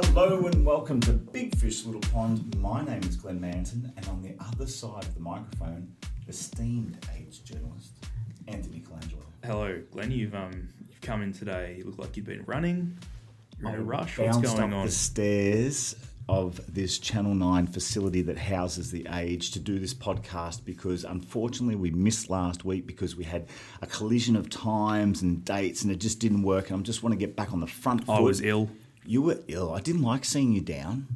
Hello and welcome to Big Fish Little Pond. My name is Glenn Manton, and on the other side of the microphone, esteemed AIDS journalist Anthony Colangelo. Hello, Glenn. You've um you've come in today. You look like you've been running. You're in a rush. What's going up on? the stairs of this Channel 9 facility that houses the age to do this podcast because unfortunately we missed last week because we had a collision of times and dates and it just didn't work. And I just want to get back on the front foot. I was ill. You were ill. I didn't like seeing you down.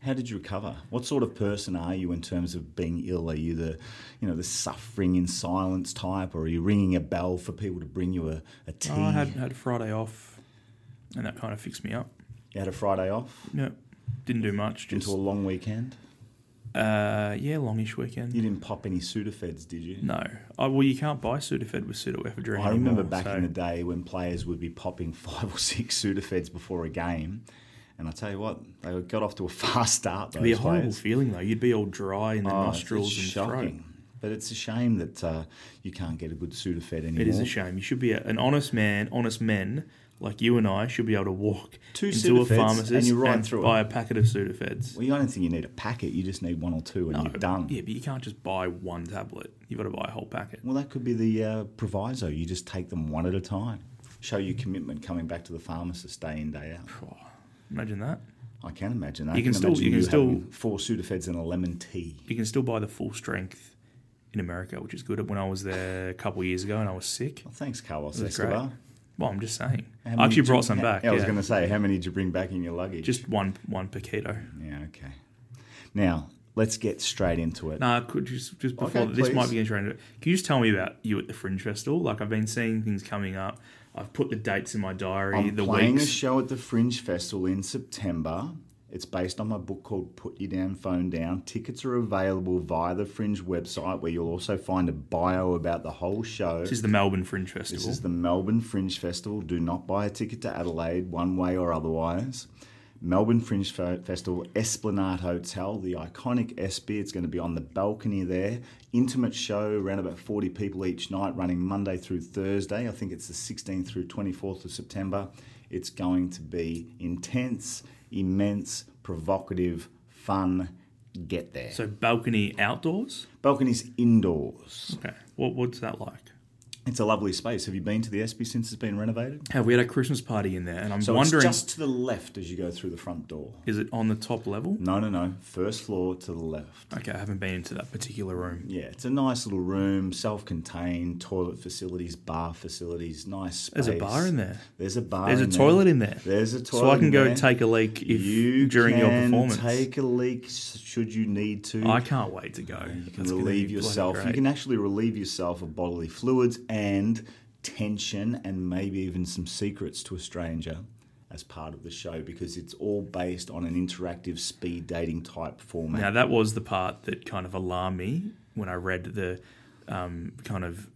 How did you recover? What sort of person are you in terms of being ill? Are you the, you know, the suffering in silence type, or are you ringing a bell for people to bring you a, a tea? Oh, I had had Friday off, and that kind of fixed me up. you had a Friday off Yeah, didn't do much. Just into a long weekend. Uh, yeah, longish weekend. You didn't pop any Sudafeds, did you? No, oh, well, you can't buy Sudafed with Sudafed I remember anymore, back so- in the day when players would be popping five or six Sudafeds before a game, and I tell you what, they got off to a fast start. It'd be a horrible players. feeling though. You'd be all dry in the Oh, nostrils and throat. But it's a shame that uh, you can't get a good Sudafed anymore. It is a shame. You should be a, an honest man, honest men like you and I should be able to walk Two into a pharmacist and you ride through it. buy a packet of Sudafeds. Well, I don't think you need a packet. You just need one or two, and No, you're done. Yeah, but you can't just buy one tablet. You've got to buy a whole packet. Well, that could be the uh, proviso. You just take them one at a time. Show your commitment coming back to the pharmacist day in day out. Oh, imagine that. I can imagine that. You I can still- you can still- four Sudafeds and a lemon tea. You can still buy the full strength in America, which is good. When I was there a couple of years ago and I was sick. Well, thanks, Carlos It Escobar. great. Well, I'm just saying. I actually brought some back. I was yeah. going to say, how many did you bring back in your luggage? Just one one paquito. yeah, okay. Now let's get straight into it. Nah, could you just just before Okay, this please. might be getting straight into it. Can you just tell me about you at the Fringe Festival? Like I've been seeing things coming up. I've put the dates in my diary. I'm the playing weeks. a show at the Fringe Festival in September. It's based on my book called Put Your Damn Phone Down. Tickets are available via the Fringe website, where you'll also find a bio about the whole show. This is the Melbourne Fringe Festival. This is the Melbourne Fringe Festival. Do not buy a ticket to Adelaide, one way or otherwise. Melbourne Fringe Festival, Esplanade Hotel, the iconic Espy. It's going to be on the balcony there. Intimate show, around about 40 people each night, running Monday through Thursday. I think it's the 16th through 24th of September. It's going to be intense, immense, provocative, fun. Get there. so balcony outdoors. Balcony's indoors. Okay. What what's that like? It's a lovely space. Have you been to the Espy since it's been renovated? Have we had a Christmas party in there? And I'm So wondering, it's just to the left as you go through the front door. is it on the top level? No, no, no. First floor to the left. Okay, I haven't been into that particular room. Yeah, it's a nice little room, self-contained, toilet facilities, bar facilities, nice space. There's a bar in there. There's a bar. There's a in toilet in there. There's a toilet. So I can in go there. take a leak if you during your can performance. Take a leak should you need to. I can't wait to go. You can relieve yourself. You can actually relieve yourself of bodily fluids and tension and maybe even some secrets to a stranger as part of the show because it's all based on an interactive speed dating type format. Now that was the part that kind of alarmed me when I read the um, kind of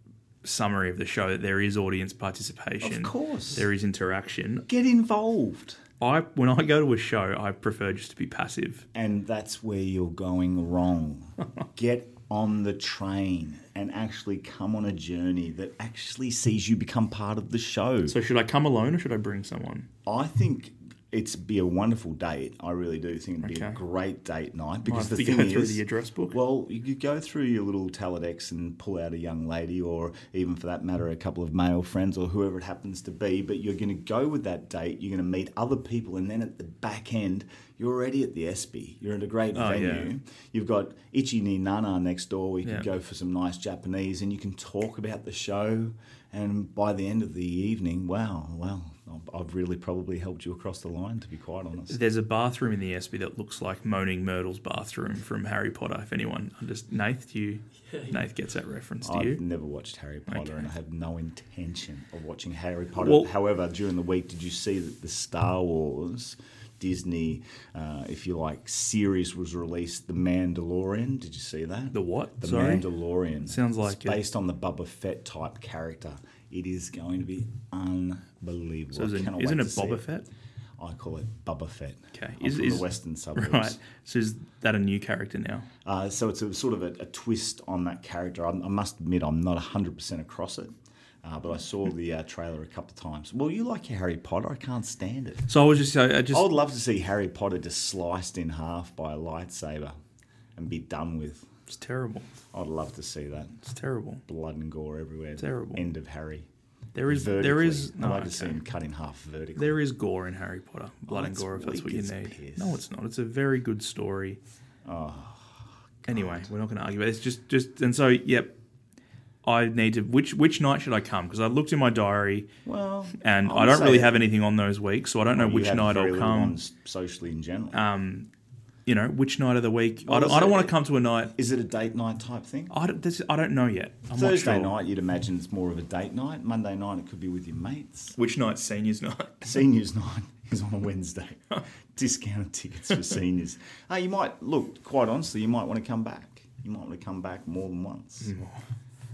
summary of the show that there is audience participation. Of course. there is interaction. Get involved. I when I go to a show, I prefer just to be passive. And that's where you're going wrong. Get on the train and actually come on a journey that actually sees you become part of the show. So should I come alone or should I bring someone? I think it's be a wonderful date. I really do think it'd be a great date night because the thing go through is, the address book. well, you could go through your little Teledex and pull out a young lady, or even for that matter, a couple of male friends or whoever it happens to be. But you're going to go with that date. You're going to meet other people, and then at the back end, you're already at the ESPY. You're at a great Oh, venue. yeah. You've got Ichi ni Nana next door. where You can go for some nice Japanese, and you can talk about the show. And by the end of the evening, wow, well, I've- I've really probably helped you across the line, to be quite honest. There's a bathroom in the Espy that looks like Moaning Myrtle's bathroom from Harry Potter. If anyone, just Nath, do you, Nath gets that reference. Do I've you? never watched Harry Potter, Okay. and I have no intention of watching Harry Potter. Well- However, during the week, did you see that the Star Wars Disney, uh, if you like, series was released? The Mandalorian. Did you see that? The what? The Sorry. Mandalorian. Sounds like it's it. based on the Boba Fett type character. It is going to be unbelievable. So it, cannot isn't it Boba Fett? I call it Boba Fett. Okay. I'm Is- from is- the western suburbs. Right. So is that a new character now? Uh, so it's a sort of a, a twist on that character. I, I must admit, I'm not 100% across it. Uh, but I saw the uh, trailer a couple of times. Well, you like Harry Potter? I can't stand it. So I was just, I I just, I would love to see Harry Potter just sliced in half by a lightsaber and be done with. it's terrible. I'd love to see that. It's terrible. Blood and gore everywhere. Terrible. End of Harry. There is, there Vertically. is, I'd no, like to see him cut in half vertically. There is gore in Harry Potter, blood and gore, if that's what you need. No, it's not. It's a very good story. Oh, Anyway, we're not going to argue about it. It's just, just, and so, yep. I need to. Which which night should I come? Because I looked in my diary well, and I I don't really have anything on those weeks, so I don't know you which night I'll come. socially in general. Um, you know, which night of the week? I don't, I don't it- want to come to a night. is it a date night type thing? I don't, this, I don't know yet. I'm Thursday sure. night, you'd imagine it's more of a date night. Monday night, it could be with your mates. Which night's seniors night? Seniors night is on a Wednesday. Discounted tickets for seniors. Hey, you might look. Quite honestly, you might want to come back. You might want to come back more than once.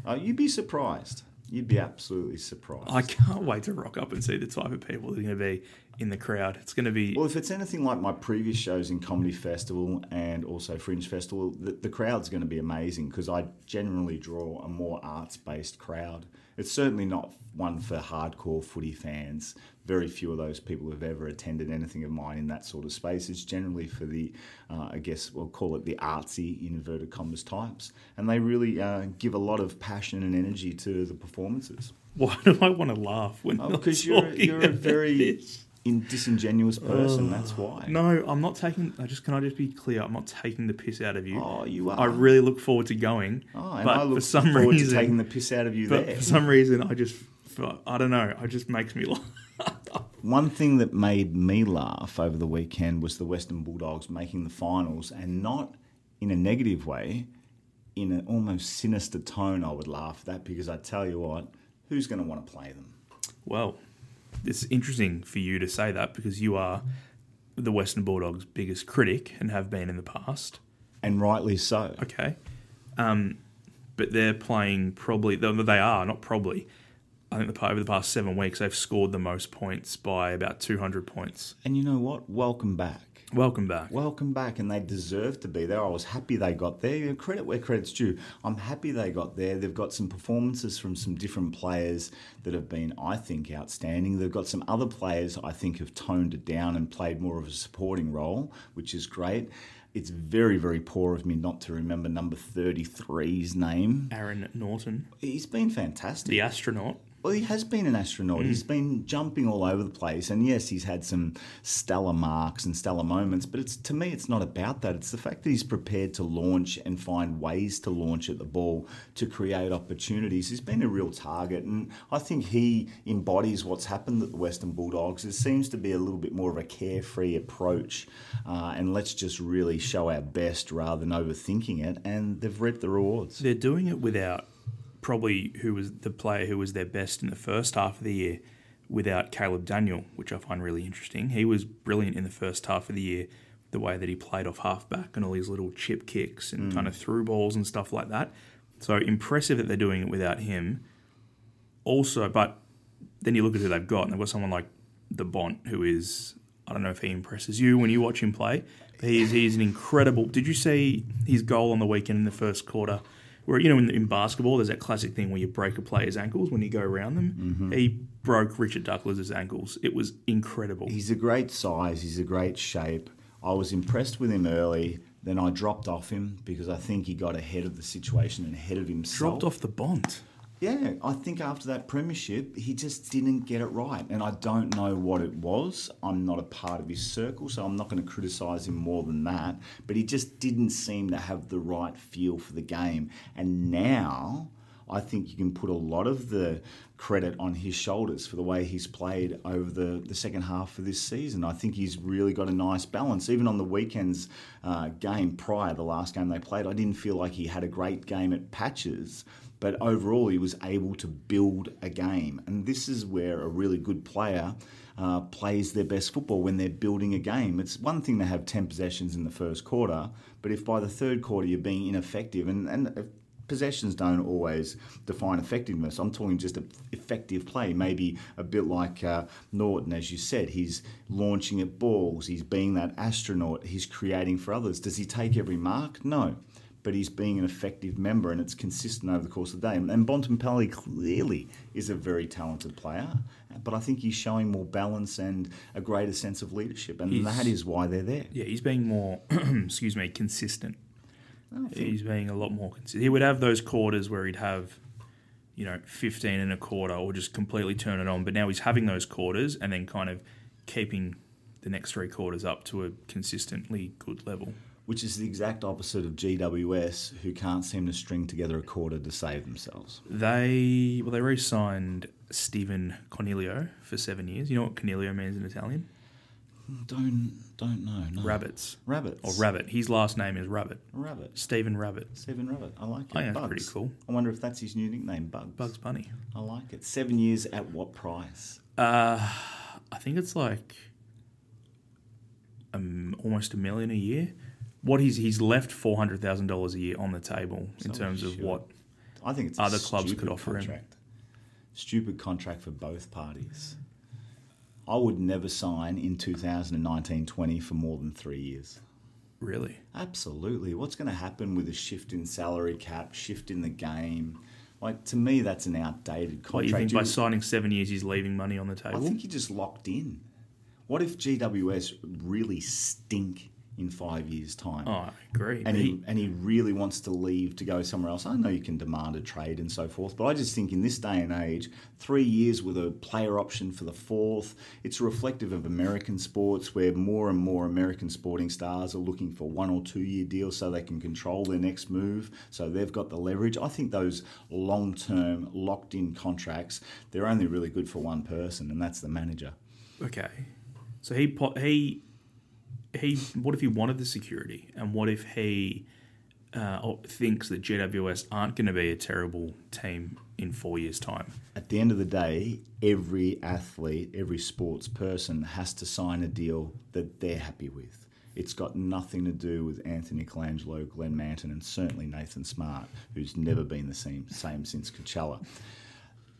Uh, you'd be surprised. You'd be absolutely surprised. I can't wait to rock up and see the type of people that are going to be in the crowd. It's going to be Well, if it's anything like my previous shows in Comedy Festival and also Fringe Festival, the, the crowd's going to be amazing because I generally draw a more arts based crowd. It's certainly not one for hardcore footy fans. Very few of those people have ever attended anything of mine in that sort of space. It's generally for the, uh, I guess we'll call it the artsy, inverted commas types. And they really uh, give a lot of passion and energy to the performances. why do I want to laugh when Oh, because you're, you're a very this? In, disingenuous person, that's why. No, I'm not taking. I just can I just be clear? I'm not taking the piss out of you. Oh, you are. I really look forward to going. Oh, and but I look for some forward reason, to taking the piss out of you but there. for some reason, I just I don't know. It just makes me laugh. One thing that made me laugh over the weekend was the Western Bulldogs making the finals, and not in a negative way, in an almost sinister tone. I would laugh at that because I tell you what, who's going to want to play them? Well, it's interesting for you to say that because you are the Western Bulldogs' biggest critic and have been in the past. And rightly so. Okay. Um, but they're playing probably, they are, not probably. I think the, over the past seven weeks, they've scored the most points by about 200 points. And you know what? Welcome back. Welcome back. Welcome back, and they deserve to be there. I was happy they got there. You know, Credit where credit's due. I'm happy they got there. They've got some performances from some different players that have been, I think, outstanding. They've got some other players I think have toned it down and played more of a supporting role, which is great. It's very, very poor of me not to remember number 33's name. Aaron Naughton, He's been fantastic. the astronaut. Well, he has been an astronaut. He's been jumping all over the place, and yes, he's had some stellar marks and stellar moments. But it's to me, it's not about that. It's the fact that he's prepared to launch and find ways to launch at the ball to create opportunities. He's been a real target, and I think he embodies what's happened at the Western Bulldogs. It seems to be a little bit more of a carefree approach, uh, and let's just really show our best rather than overthinking it. And they've reaped the rewards. They're doing it without probably who was the player who was their best in the first half of the year without Caleb Daniel, which I find really interesting. He was brilliant in the first half of the year, the way that he played off halfback and all his little chip kicks and mm. kind of through balls and stuff like that. So impressive that they're doing it without him. Also, but then you look at who they've got, and they've got someone like the Bont, who is I don't know if he impresses you when you watch him play. But he's he's an incredible. Did you see his goal on the weekend in the first quarter? Where you know in, in basketball, there's that classic thing where you break a player's ankles when you go around them. Mm-hmm. He broke Richard Douglas's ankles. It was incredible. He's a great size. He's a great shape. I was impressed with him early. Then I dropped off him because I think he got ahead of the situation and ahead of himself. Dropped off the Bont. Yeah, I think after that premiership, he just didn't get it right, and I don't know what it was. I'm not a part of his circle, so I'm not going to criticise him more than that. But he just didn't seem to have the right feel for the game, and now I think you can put a lot of the credit on his shoulders for the way he's played over the, the second half of this season. I think he's really got a nice balance. Even on the weekend's uh, game prior, the last game they played, I didn't feel like he had a great game at patches, but overall he was able to build a game. And this is where a really good player uh, plays their best football when they're building a game. It's one thing to have 10 possessions in the first quarter, but if by the third quarter you're being ineffective, and, and possessions don't always define effectiveness. I'm talking just effective play, maybe a bit like uh, Naughton, as you said. He's launching at balls, he's being that astronaut, he's creating for others. Does he take every mark? No. But he's being an effective member and it's consistent over the course of the day. And Bontempelli clearly is a very talented player, but I think he's showing more balance and a greater sense of leadership, and He's- that is why they're there. Yeah, he's being more, excuse me, consistent. He's being a lot more consistent. He would have those quarters where he'd have, you know, 15 and a quarter or just completely turn it on. But now he's having those quarters and then kind of keeping the next three quarters up to a consistently good level. Which is the exact opposite of GWS, who can't seem to string together a quarter to save themselves. They, well, they re signed Stephen Coniglio for seven years. You know what Coniglio means in Italian? Don't don't know. No. Rabbits. Rabbits. Or Rabbit. His last name is Rabbit. Rabbit. Stephen Rabbit. Stephen Rabbit. I like it. I think Bugs. pretty cool. I wonder if that's his new nickname, Bugs. Bugs Bunny. I like it. Seven years at what price? Uh, I think it's like um, almost a million a year. What he's he's left four hundred thousand dollars a year on the table in So terms of what I think it's Other clubs could offer him. contract. Stupid contract for both parties. I would never sign in 2019-20 for more than three years. really. Absolutely. What's going to happen with a shift in salary cap, shift in the game? Like to me, that's an outdated What contract. you think by signing seven years he's leaving money on the table? I think you're just locked in. What if GWS really stink in five years' time? oh, I agree. and He- and he really wants to leave to go somewhere else. I know you can demand a trade and so forth, but I just think in this day and age, three years with a player option for the fourth, it's reflective of American sports where more and more American sporting stars are looking for one or two year deals so they can control their next move. So they've got the leverage. I think those long term, locked in contracts, they're only really good for one person, and that's the manager. okay, so he he he. What if he wanted the security, and what if he uh, thinks that GWS aren't going to be a terrible team in four years' time? at the end of the day, every athlete, every sports person has to sign a deal that they're happy with. It's got nothing to do with Anthony Colangelo, Glenn Manton, and certainly Nathan Smart, who's never been the same, same since Coachella.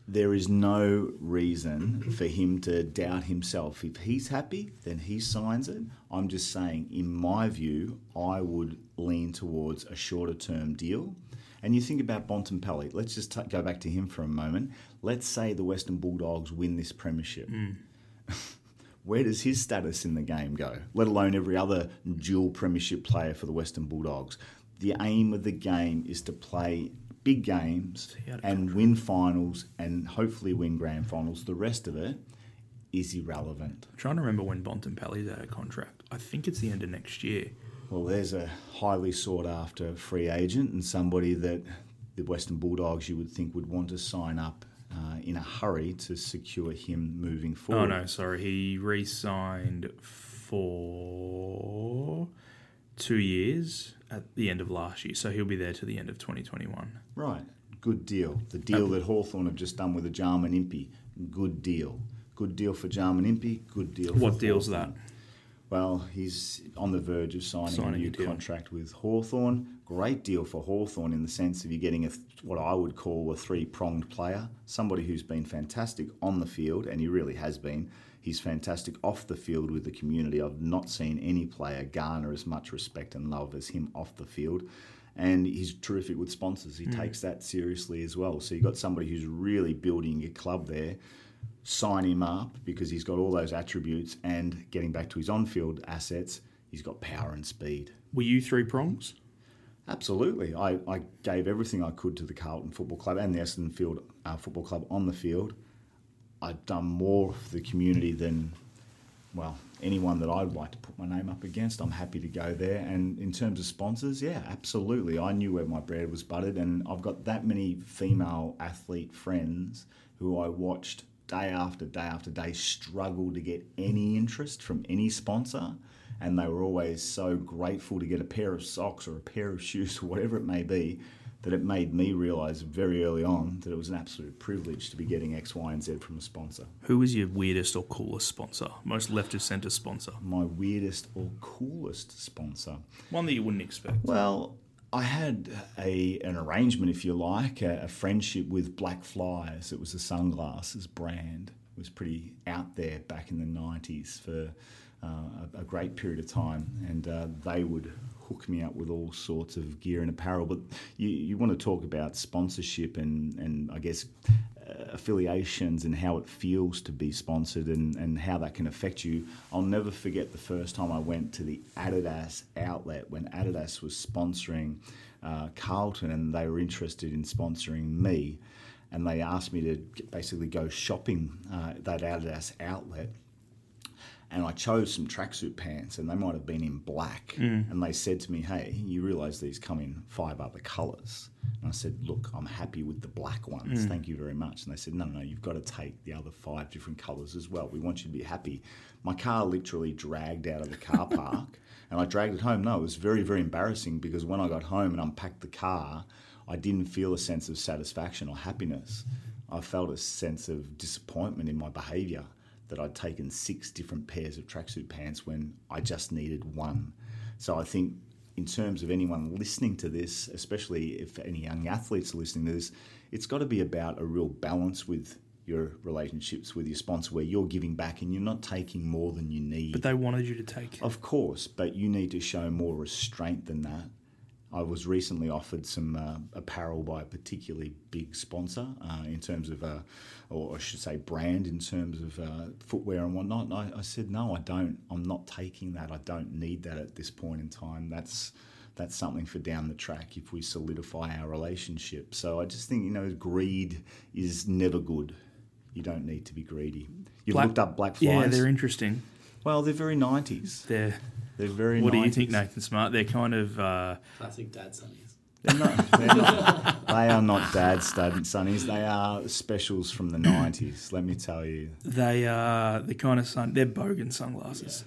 There is no reason for him to doubt himself. If he's happy, then he signs it. I'm just saying, in my view, I would lean towards a shorter term deal. And you think about Bontempelli. Let's just t- go back to him for a moment. Let's say the Western Bulldogs win this premiership. Mm. Where does his status in the game go? Let alone every other dual premiership player for the Western Bulldogs. The aim of the game is to play big games he had a and win finals and hopefully win grand finals. The rest of it is irrelevant. I'm trying to remember when Bontempelli's out of contract. I think it's the end of next year. Well, there's a highly sought after free agent and somebody that the Western Bulldogs you would think would want to sign up uh, in a hurry to secure him moving forward. Oh no, sorry. He re-signed for two years at the end of last year, so he'll be there to the end of 2021. Right, good deal. The deal that Hawthorn have just done with the Jarman Impey, good deal. Good deal for Jarman Impey, good deal for What deal's that? Well, he's on the verge of signing, Signing a a new deal. contract with Hawthorn. Great deal for Hawthorn in the sense of you're getting a what I would call a three-pronged player, somebody who's been fantastic on the field, and he really has been. He's fantastic off the field with the community. I've not seen any player garner as much respect and love as him off the field. And he's terrific with sponsors. He takes that seriously as well. So you've got somebody who's really building a club there sign him up because he's got all those attributes and getting back to his on-field assets, he's got power and speed. Were you three prongs? Absolutely. I, I gave everything I could to the Carlton Football Club and the Essendon Field uh, Football Club on the field. I've done more for the community than, well, anyone that I'd like to put my name up against. I'm happy to go there. And in terms of sponsors, yeah, absolutely. I knew where my bread was buttered, and I've got that many female athlete friends who I watched day after day after day struggle to get any interest from any sponsor and they were always so grateful to get a pair of socks or a pair of shoes or whatever it may be that it made me realize very early on that it was an absolute privilege to be getting X, Y, and Z from a sponsor. Who was your weirdest or coolest sponsor? Most left of centre sponsor? My weirdest or coolest sponsor. One that you wouldn't expect. Well, I had a an arrangement, if you like, a, a friendship with Black Flys. It was a sunglasses brand. It was pretty out there back in the '90s for uh, a, a great period of time, and uh, they would hook me up with all sorts of gear and apparel. But you, you want to talk about sponsorship and, and I guess uh, affiliations and how it feels to be sponsored and, and how that can affect you. I'll never forget the first time I went to the Adidas outlet when Adidas was sponsoring uh, Carlton and they were interested in sponsoring me. And they asked me to basically go shopping uh, that Adidas outlet and I chose some tracksuit pants, and they might have been in black. Mm. And they said to me, "Hey, you realise these come in five other colours?" And I said, "Look, I'm happy with the black ones. Mm. Thank you very much." And they said, "No, no, no, you've got to take the other five different colours as well. We want you to be happy." My car literally dragged out of the car park, and I dragged it home. No, it was very, very embarrassing because when I got home and unpacked the car, I didn't feel a sense of satisfaction or happiness. I felt a sense of disappointment in my behaviour that I'd taken six different pairs of tracksuit pants when I just needed one. So I think, in terms of anyone listening to this, especially if any young athletes are listening to this, it's got to be about a real balance with your relationships with your sponsor where you're giving back and you're not taking more than you need. But they wanted you to take. Of course, but you need to show more restraint than that. I was recently offered some uh, apparel by a particularly big sponsor uh, in terms of, uh, or I should say, brand in terms of uh, footwear and whatnot. And I, I said, no, I don't. I'm not taking that. I don't need that at this point in time. That's that's something for down the track if we solidify our relationship. So I just think you know, greed is never good. You don't need to be greedy. You've Black- looked up Black Flys. Yeah, they're interesting. well, they're very nineties. They're. They're very. What do you think, Nathan Smart? They're kind of. Uh, Classic dad sunnies. They're not, they're not, they are not dad stud sunnies. They are specials from the nineties. Let me tell you. they are the kind of sun. They're bogan sunglasses.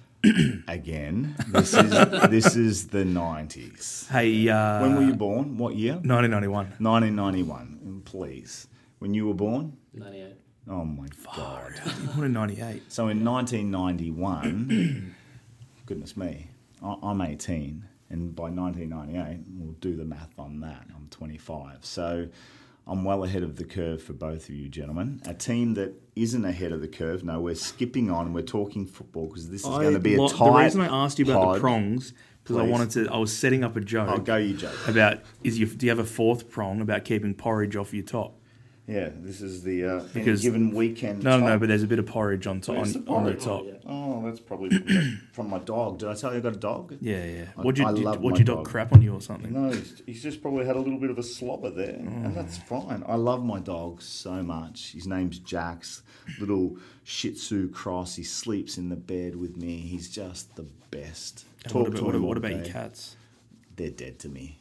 Again, this is this is the nineties. Hey, uh, When were you born? What year? 1991. Nineteen ninety one. Please. When you were born? 98. Oh my god. What in 98? So in 1991, goodness me, I- I'm 18, and by 1998, we'll do the math on that. I'm 25, so I'm well ahead of the curve for both of you gentlemen. A team that isn't ahead of the curve. No, we're skipping on. We're talking football because this is going to be a Lo- tight. The reason I asked you about pod. the prongs because I wanted to. I was setting up a joke. I'll go you, Joe. About is you do you have a fourth prong about keeping porridge off your top? Yeah, this is the uh, Because- given weekend. No, no, top. but there's a bit of porridge on top on, the on the top. Yeah. Oh, that's probably from, from my dog. Did I tell you I got a dog? Yeah, yeah. I- What you I did, what my your dog, dog. crap on you or something? No, he's, he's just probably had a little bit of a slobber there, and Oh. that's fine. I love my dog so much. His name's Jax, little Shih Tzu cross. He sleeps in the bed with me. He's just the best. Talk what about, to what him about, what about your cats? They're dead to me.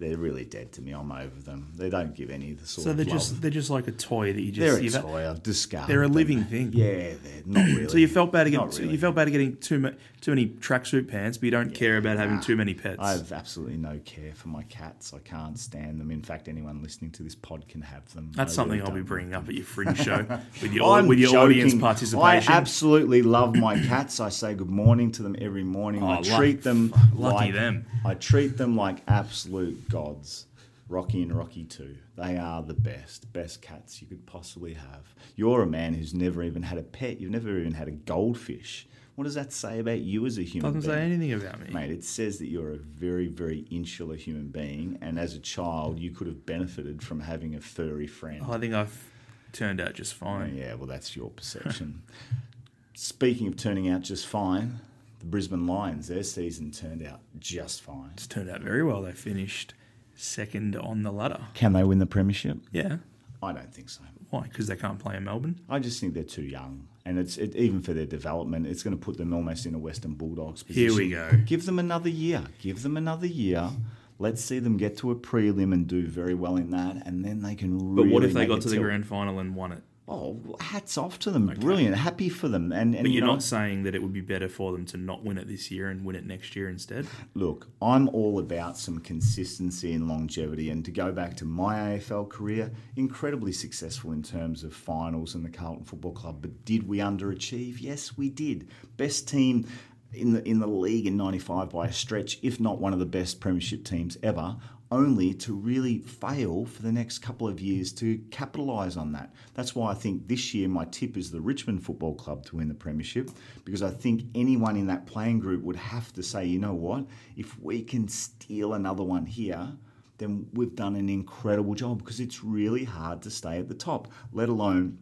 They're really dead to me. I'm over them. They don't give any of the sort So of they're love. just they're just like a toy that you just they're a you've toy. I've discarded. They're a them. living thing. Yeah, they're not really. So you felt bad Not getting really. you felt bad getting too ma- too many tracksuit pants, but you don't care about having Nah. too many pets. I have absolutely no care for my cats. I can't stand them. In fact, anyone listening to this pod can have them. That's I something really I'll be bringing up at your fringe show with your I'm with your audience participation. I absolutely love my cats. I say good morning to them every morning. Oh, I treat them lucky like them. I treat them like absolute gods. Rocky and Rocky too. They are the best, best cats you could possibly have. You're a man who's never even had a pet. You've never even had a goldfish. What does that say about you as a human doesn't being? say anything about me. Mate, it says that you're a very, very insular human being, and as a child, you could have benefited from having a furry friend. I think I've turned out just Oh, fine. yeah, well, that's your perception. Speaking of turning out just fine, the Brisbane Lions, their season turned out just fine. It's turned out very well. They finished second on the ladder. Can they win the Premiership? Yeah. I don't think so. Why? Because they can't play in Melbourne. I just think they're too young, and it's it, even for their development, it's going to put them almost in a Western Bulldogs position. Here we go. Give them another year. Give them another year. Let's see them get to a prelim and do very well in that, and then they can. But what if they got to the grand final and won it? Oh, hats off to them! Brilliant, happy for them. And, and But you you're know, not saying that it would be better for them to not win it this year and win it next year instead? Look, I'm all about some consistency and longevity. And to go back to my AFL career, incredibly successful in terms of finals and the Carlton Football Club. But did we underachieve? Yes, we did. Best team in the in the league in '95 by a stretch, if not one of the best premiership teams ever. Only to really fail for the next couple of years to capitalise on that. That's why I think this year my tip is the Richmond Football Club to win the Premiership because I think anyone in that playing group would have to say, you know what, if we can steal another one here, then we've done an incredible job because it's really hard to stay at the top, let alone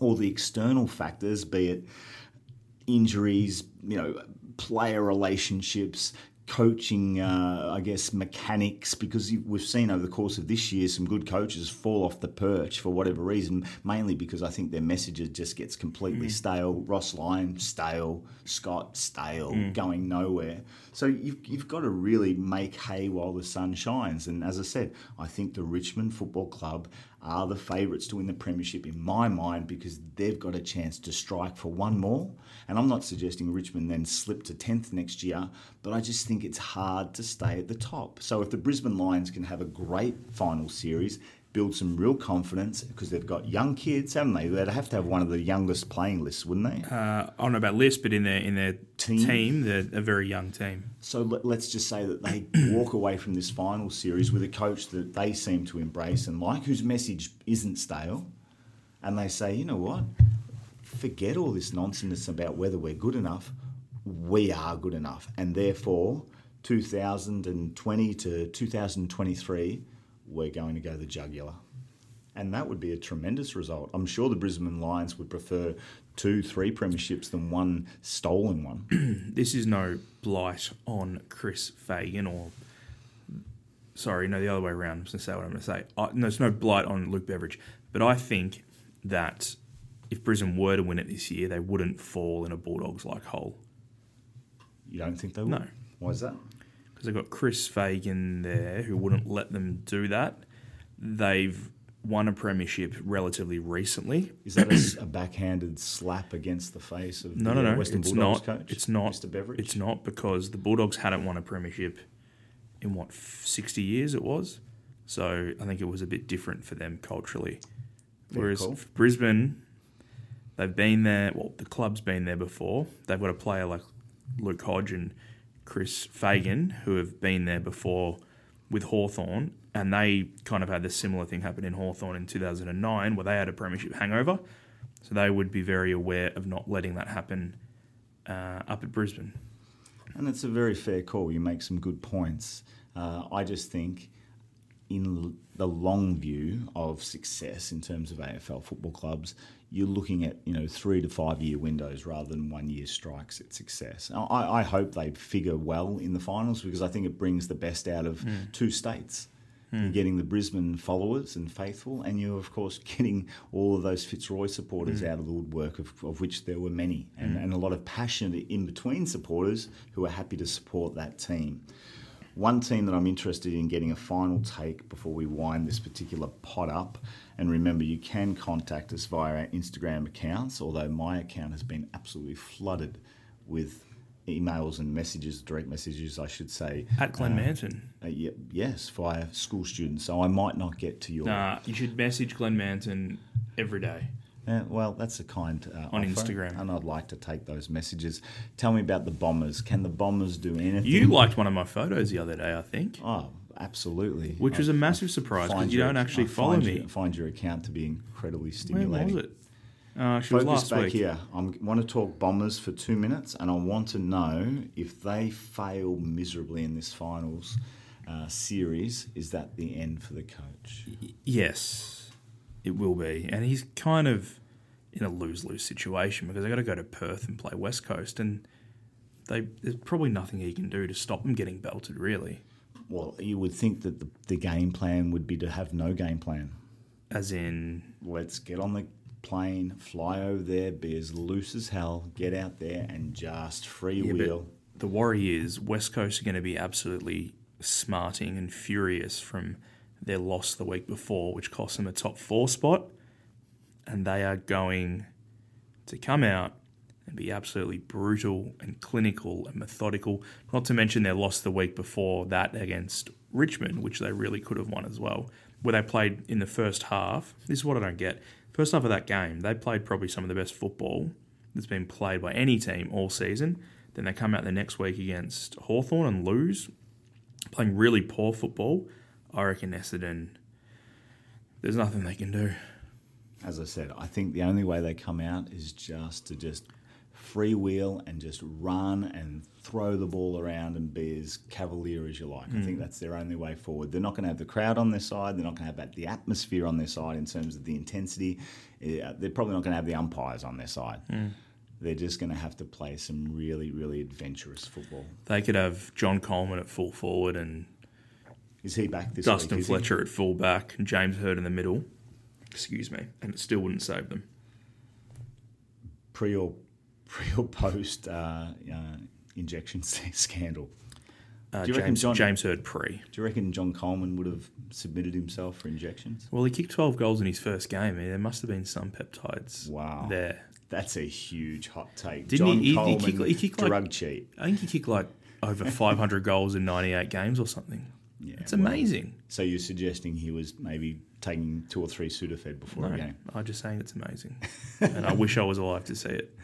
all the external factors, be it injuries, you know, player relationships, coaching, uh, I guess, mechanics, because we've seen over the course of this year some good coaches fall off the perch for whatever reason, mainly because I think their message just gets completely mm. stale. Ross Lyon, stale. Scott, stale, mm. going nowhere. So you've, you've got to really make hay while the sun shines. And as I said, I think the Richmond Football Club are the favourites to win the Premiership in my mind because they've got a chance to strike for one more. And I'm not suggesting Richmond then slip to 10th next year, but I just think it's hard to stay at the top. So if the Brisbane Lions can have a great final series, build some real confidence because they've got young kids, haven't they? They'd have to have one of the youngest playing lists, wouldn't they? Uh, I don't know about list, but in their in their team, team they're a very young team. So let, us just say that they walk away from this final series with a coach that they seem to embrace and like, whose message isn't stale, and they say, you know what, forget all this nonsense about whether we're good enough. We are good enough, and therefore, 2020 to 2023 we're going to go the jugular. And that would be a tremendous result. I'm sure the Brisbane Lions would prefer two, three premierships than one stolen one. this is no blight on Chris Fagan or. Sorry, no, the other way around. I'm going to say what I'm going to say. I, no, it's no blight on Luke Beveridge. But I think that if Brisbane were to win it this year, they wouldn't fall in a Bulldogs like hole. You don't think they would? No. Why is that? Because they've got Chris Fagan there who wouldn't let them do that. They've won a premiership relatively recently. Is that a, a backhanded slap against the face of no, the no, no. Western it's Bulldogs not. coach? It's not. Mr. Beveridge? It's not because the Bulldogs hadn't won a premiership in what sixty years it was. So I think it was a bit different for them culturally. Whereas cool. Brisbane, they've been there. Well, the club's been there before. They've got a player like Luke Hodge and Chris Fagan, who have been there before with Hawthorn, and they kind of had the similar thing happen in Hawthorn in 2009 where they had a premiership hangover. So they would be very aware of not letting that happen uh, up at Brisbane. And it's a very fair call. You make some good points. Uh, I just think in the long view of success in terms of AFL football clubs, you're looking at you know three to five year windows rather than one year strikes at success. I, I hope they figure well in the finals because I think it brings the best out of mm. two states. Mm. You're getting the Brisbane followers and faithful, and you're of course getting all of those Fitzroy supporters mm. out of the woodwork, of, of which there were many, and, hmm. and a lot of passionate in between supporters who are happy to support that team. One team that I'm interested in getting a final take before we wind this particular pot up. And remember, you can contact us via our Instagram accounts, although my account has been absolutely flooded with emails and messages, direct messages, I should say. At Glenn uh, Manton? Uh, yeah, yes, via school students. So I might not get to your. Nah, you should message Glenn Manton every day. Well, that's a kind uh, on offer, Instagram, and I'd like to take those messages. Tell me about the Bombers. Can the Bombers do anything? You liked one of my photos the other day, I think. Oh, absolutely. Which was a massive surprise because you don't actually I follow find me. Your, find your account to be incredibly stimulating. Where was it? Uh, she Focus was last back week. here. I want to talk Bombers for two minutes, and I want to know if they fail miserably in this finals uh, series, is that the end for the coach? Y- yes it will be. And he's kind of in a lose lose situation because they've got to go to Perth and play West Coast, and they there's probably nothing he can do to stop them getting belted, really. Well, you would think that the, the game plan would be to have no game plan. As in, let's get on the plane, fly over there, be as loose as hell, get out there and just freewheel. Yeah, the worry is West Coast are going to be absolutely smarting and furious from their loss the week before, which cost them a top four spot. And they are going to come out and be absolutely brutal and clinical and methodical. Not to mention their loss the week before that against Richmond, which they really could have won as well, where they played in the first half. This is what I don't get. First half of that game, they played probably some of the best football that's been played by any team all season. Then they come out the next week against Hawthorn and lose, playing really poor football I reckon Essendon. There's nothing they can do. As I said, I think the only way they come out is just to just freewheel and just run and throw the ball around and be as cavalier as you like. I think hmm. that's their only way forward. They're not going to have the crowd on their side. They're not going to have the atmosphere on their side in terms of the intensity. Eh, uh, they're probably not going to have the umpires on their side. Hmm. They're just going to have to play some really, really adventurous football. They could have John Coleman at full forward and Is he back this Dustin week? Fletcher at fullback and James Hird in the middle. Excuse me, and it still wouldn't save them. pre or pre or post uh, uh, injection scandal. Uh, Do you reckon James, John- James Hird pre. Do you reckon John Coleman would have submitted himself for injections? Well, he kicked 12 goals in his first game. There must have been some peptides Wow. there. That's a huge hot take. Didn't John he- he- he Coleman, kicked- he kicked like- drug cheat. I think he kicked like over 500 goals in 98 games or something. Yeah, It's well, amazing. So you're suggesting he was maybe taking two or three Sudafed before No, a game? I'm just saying it's amazing. and I wish I was alive to see it.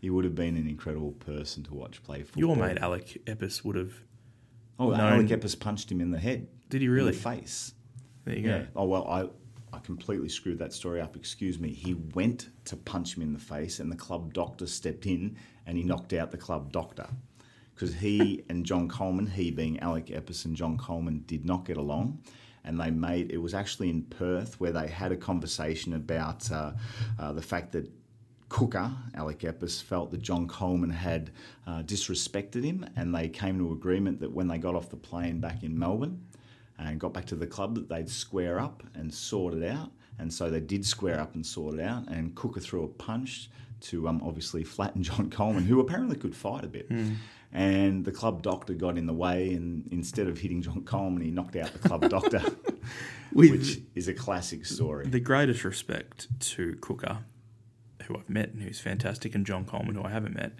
He would have been an incredible person to watch play football. Your mate Alec Epis would have. oh, known- Alec Epis punched him in the head. Did he in really? the face. There you go. Yeah. Oh well, I I completely screwed that story up. Excuse me. He went to punch him in the face, and the club doctor stepped in and he knocked out the club doctor because he and John Coleman, he being Alec Epis and John Coleman, did not get along. And they made it was actually in Perth where they had a conversation about uh, uh, the fact that Cooker, Alec Epis, felt that John Coleman had uh, disrespected him, and they came to agreement that when they got off the plane back in Melbourne and got back to the club, that they'd square up and sort it out. And so they did square up and sort it out, and Cooker threw a punch to um, obviously flatten John Coleman, who apparently could fight a bit. And the club doctor got in the way, and instead of hitting John Coleman, he knocked out the club doctor, which is a classic story. the greatest respect to Cooker, who I've met and who's fantastic, and John Coleman, who I haven't met.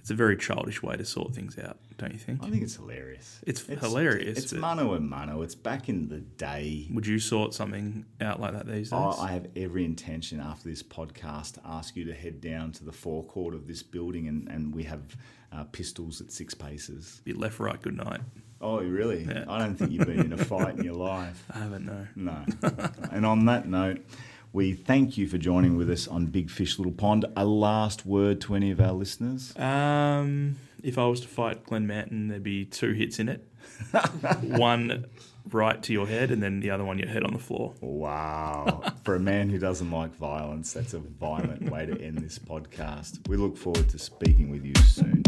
It's a very childish way to sort things out, don't you think? I think it's hilarious. It's hilarious, It's mano and mano. It's back in the day. Would you sort something out like that these days? I I have every intention after this podcast to ask you to head down to the forecourt of this building, and, and we have uh, pistols at six paces. Be left, right, good night. Oh, really? Yeah. I don't think you've been in a fight in your life. I haven't, no. No. and on that note, we thank you for joining with us on Big Fish Little Pond. A last word to any of our listeners? Um, if I was to fight Glenn Manton, there'd be two hits in it. one right to your head, and then the other one your head on the floor. Wow. For a man who doesn't like violence, that's a violent way to end this podcast. We look forward to speaking with you soon.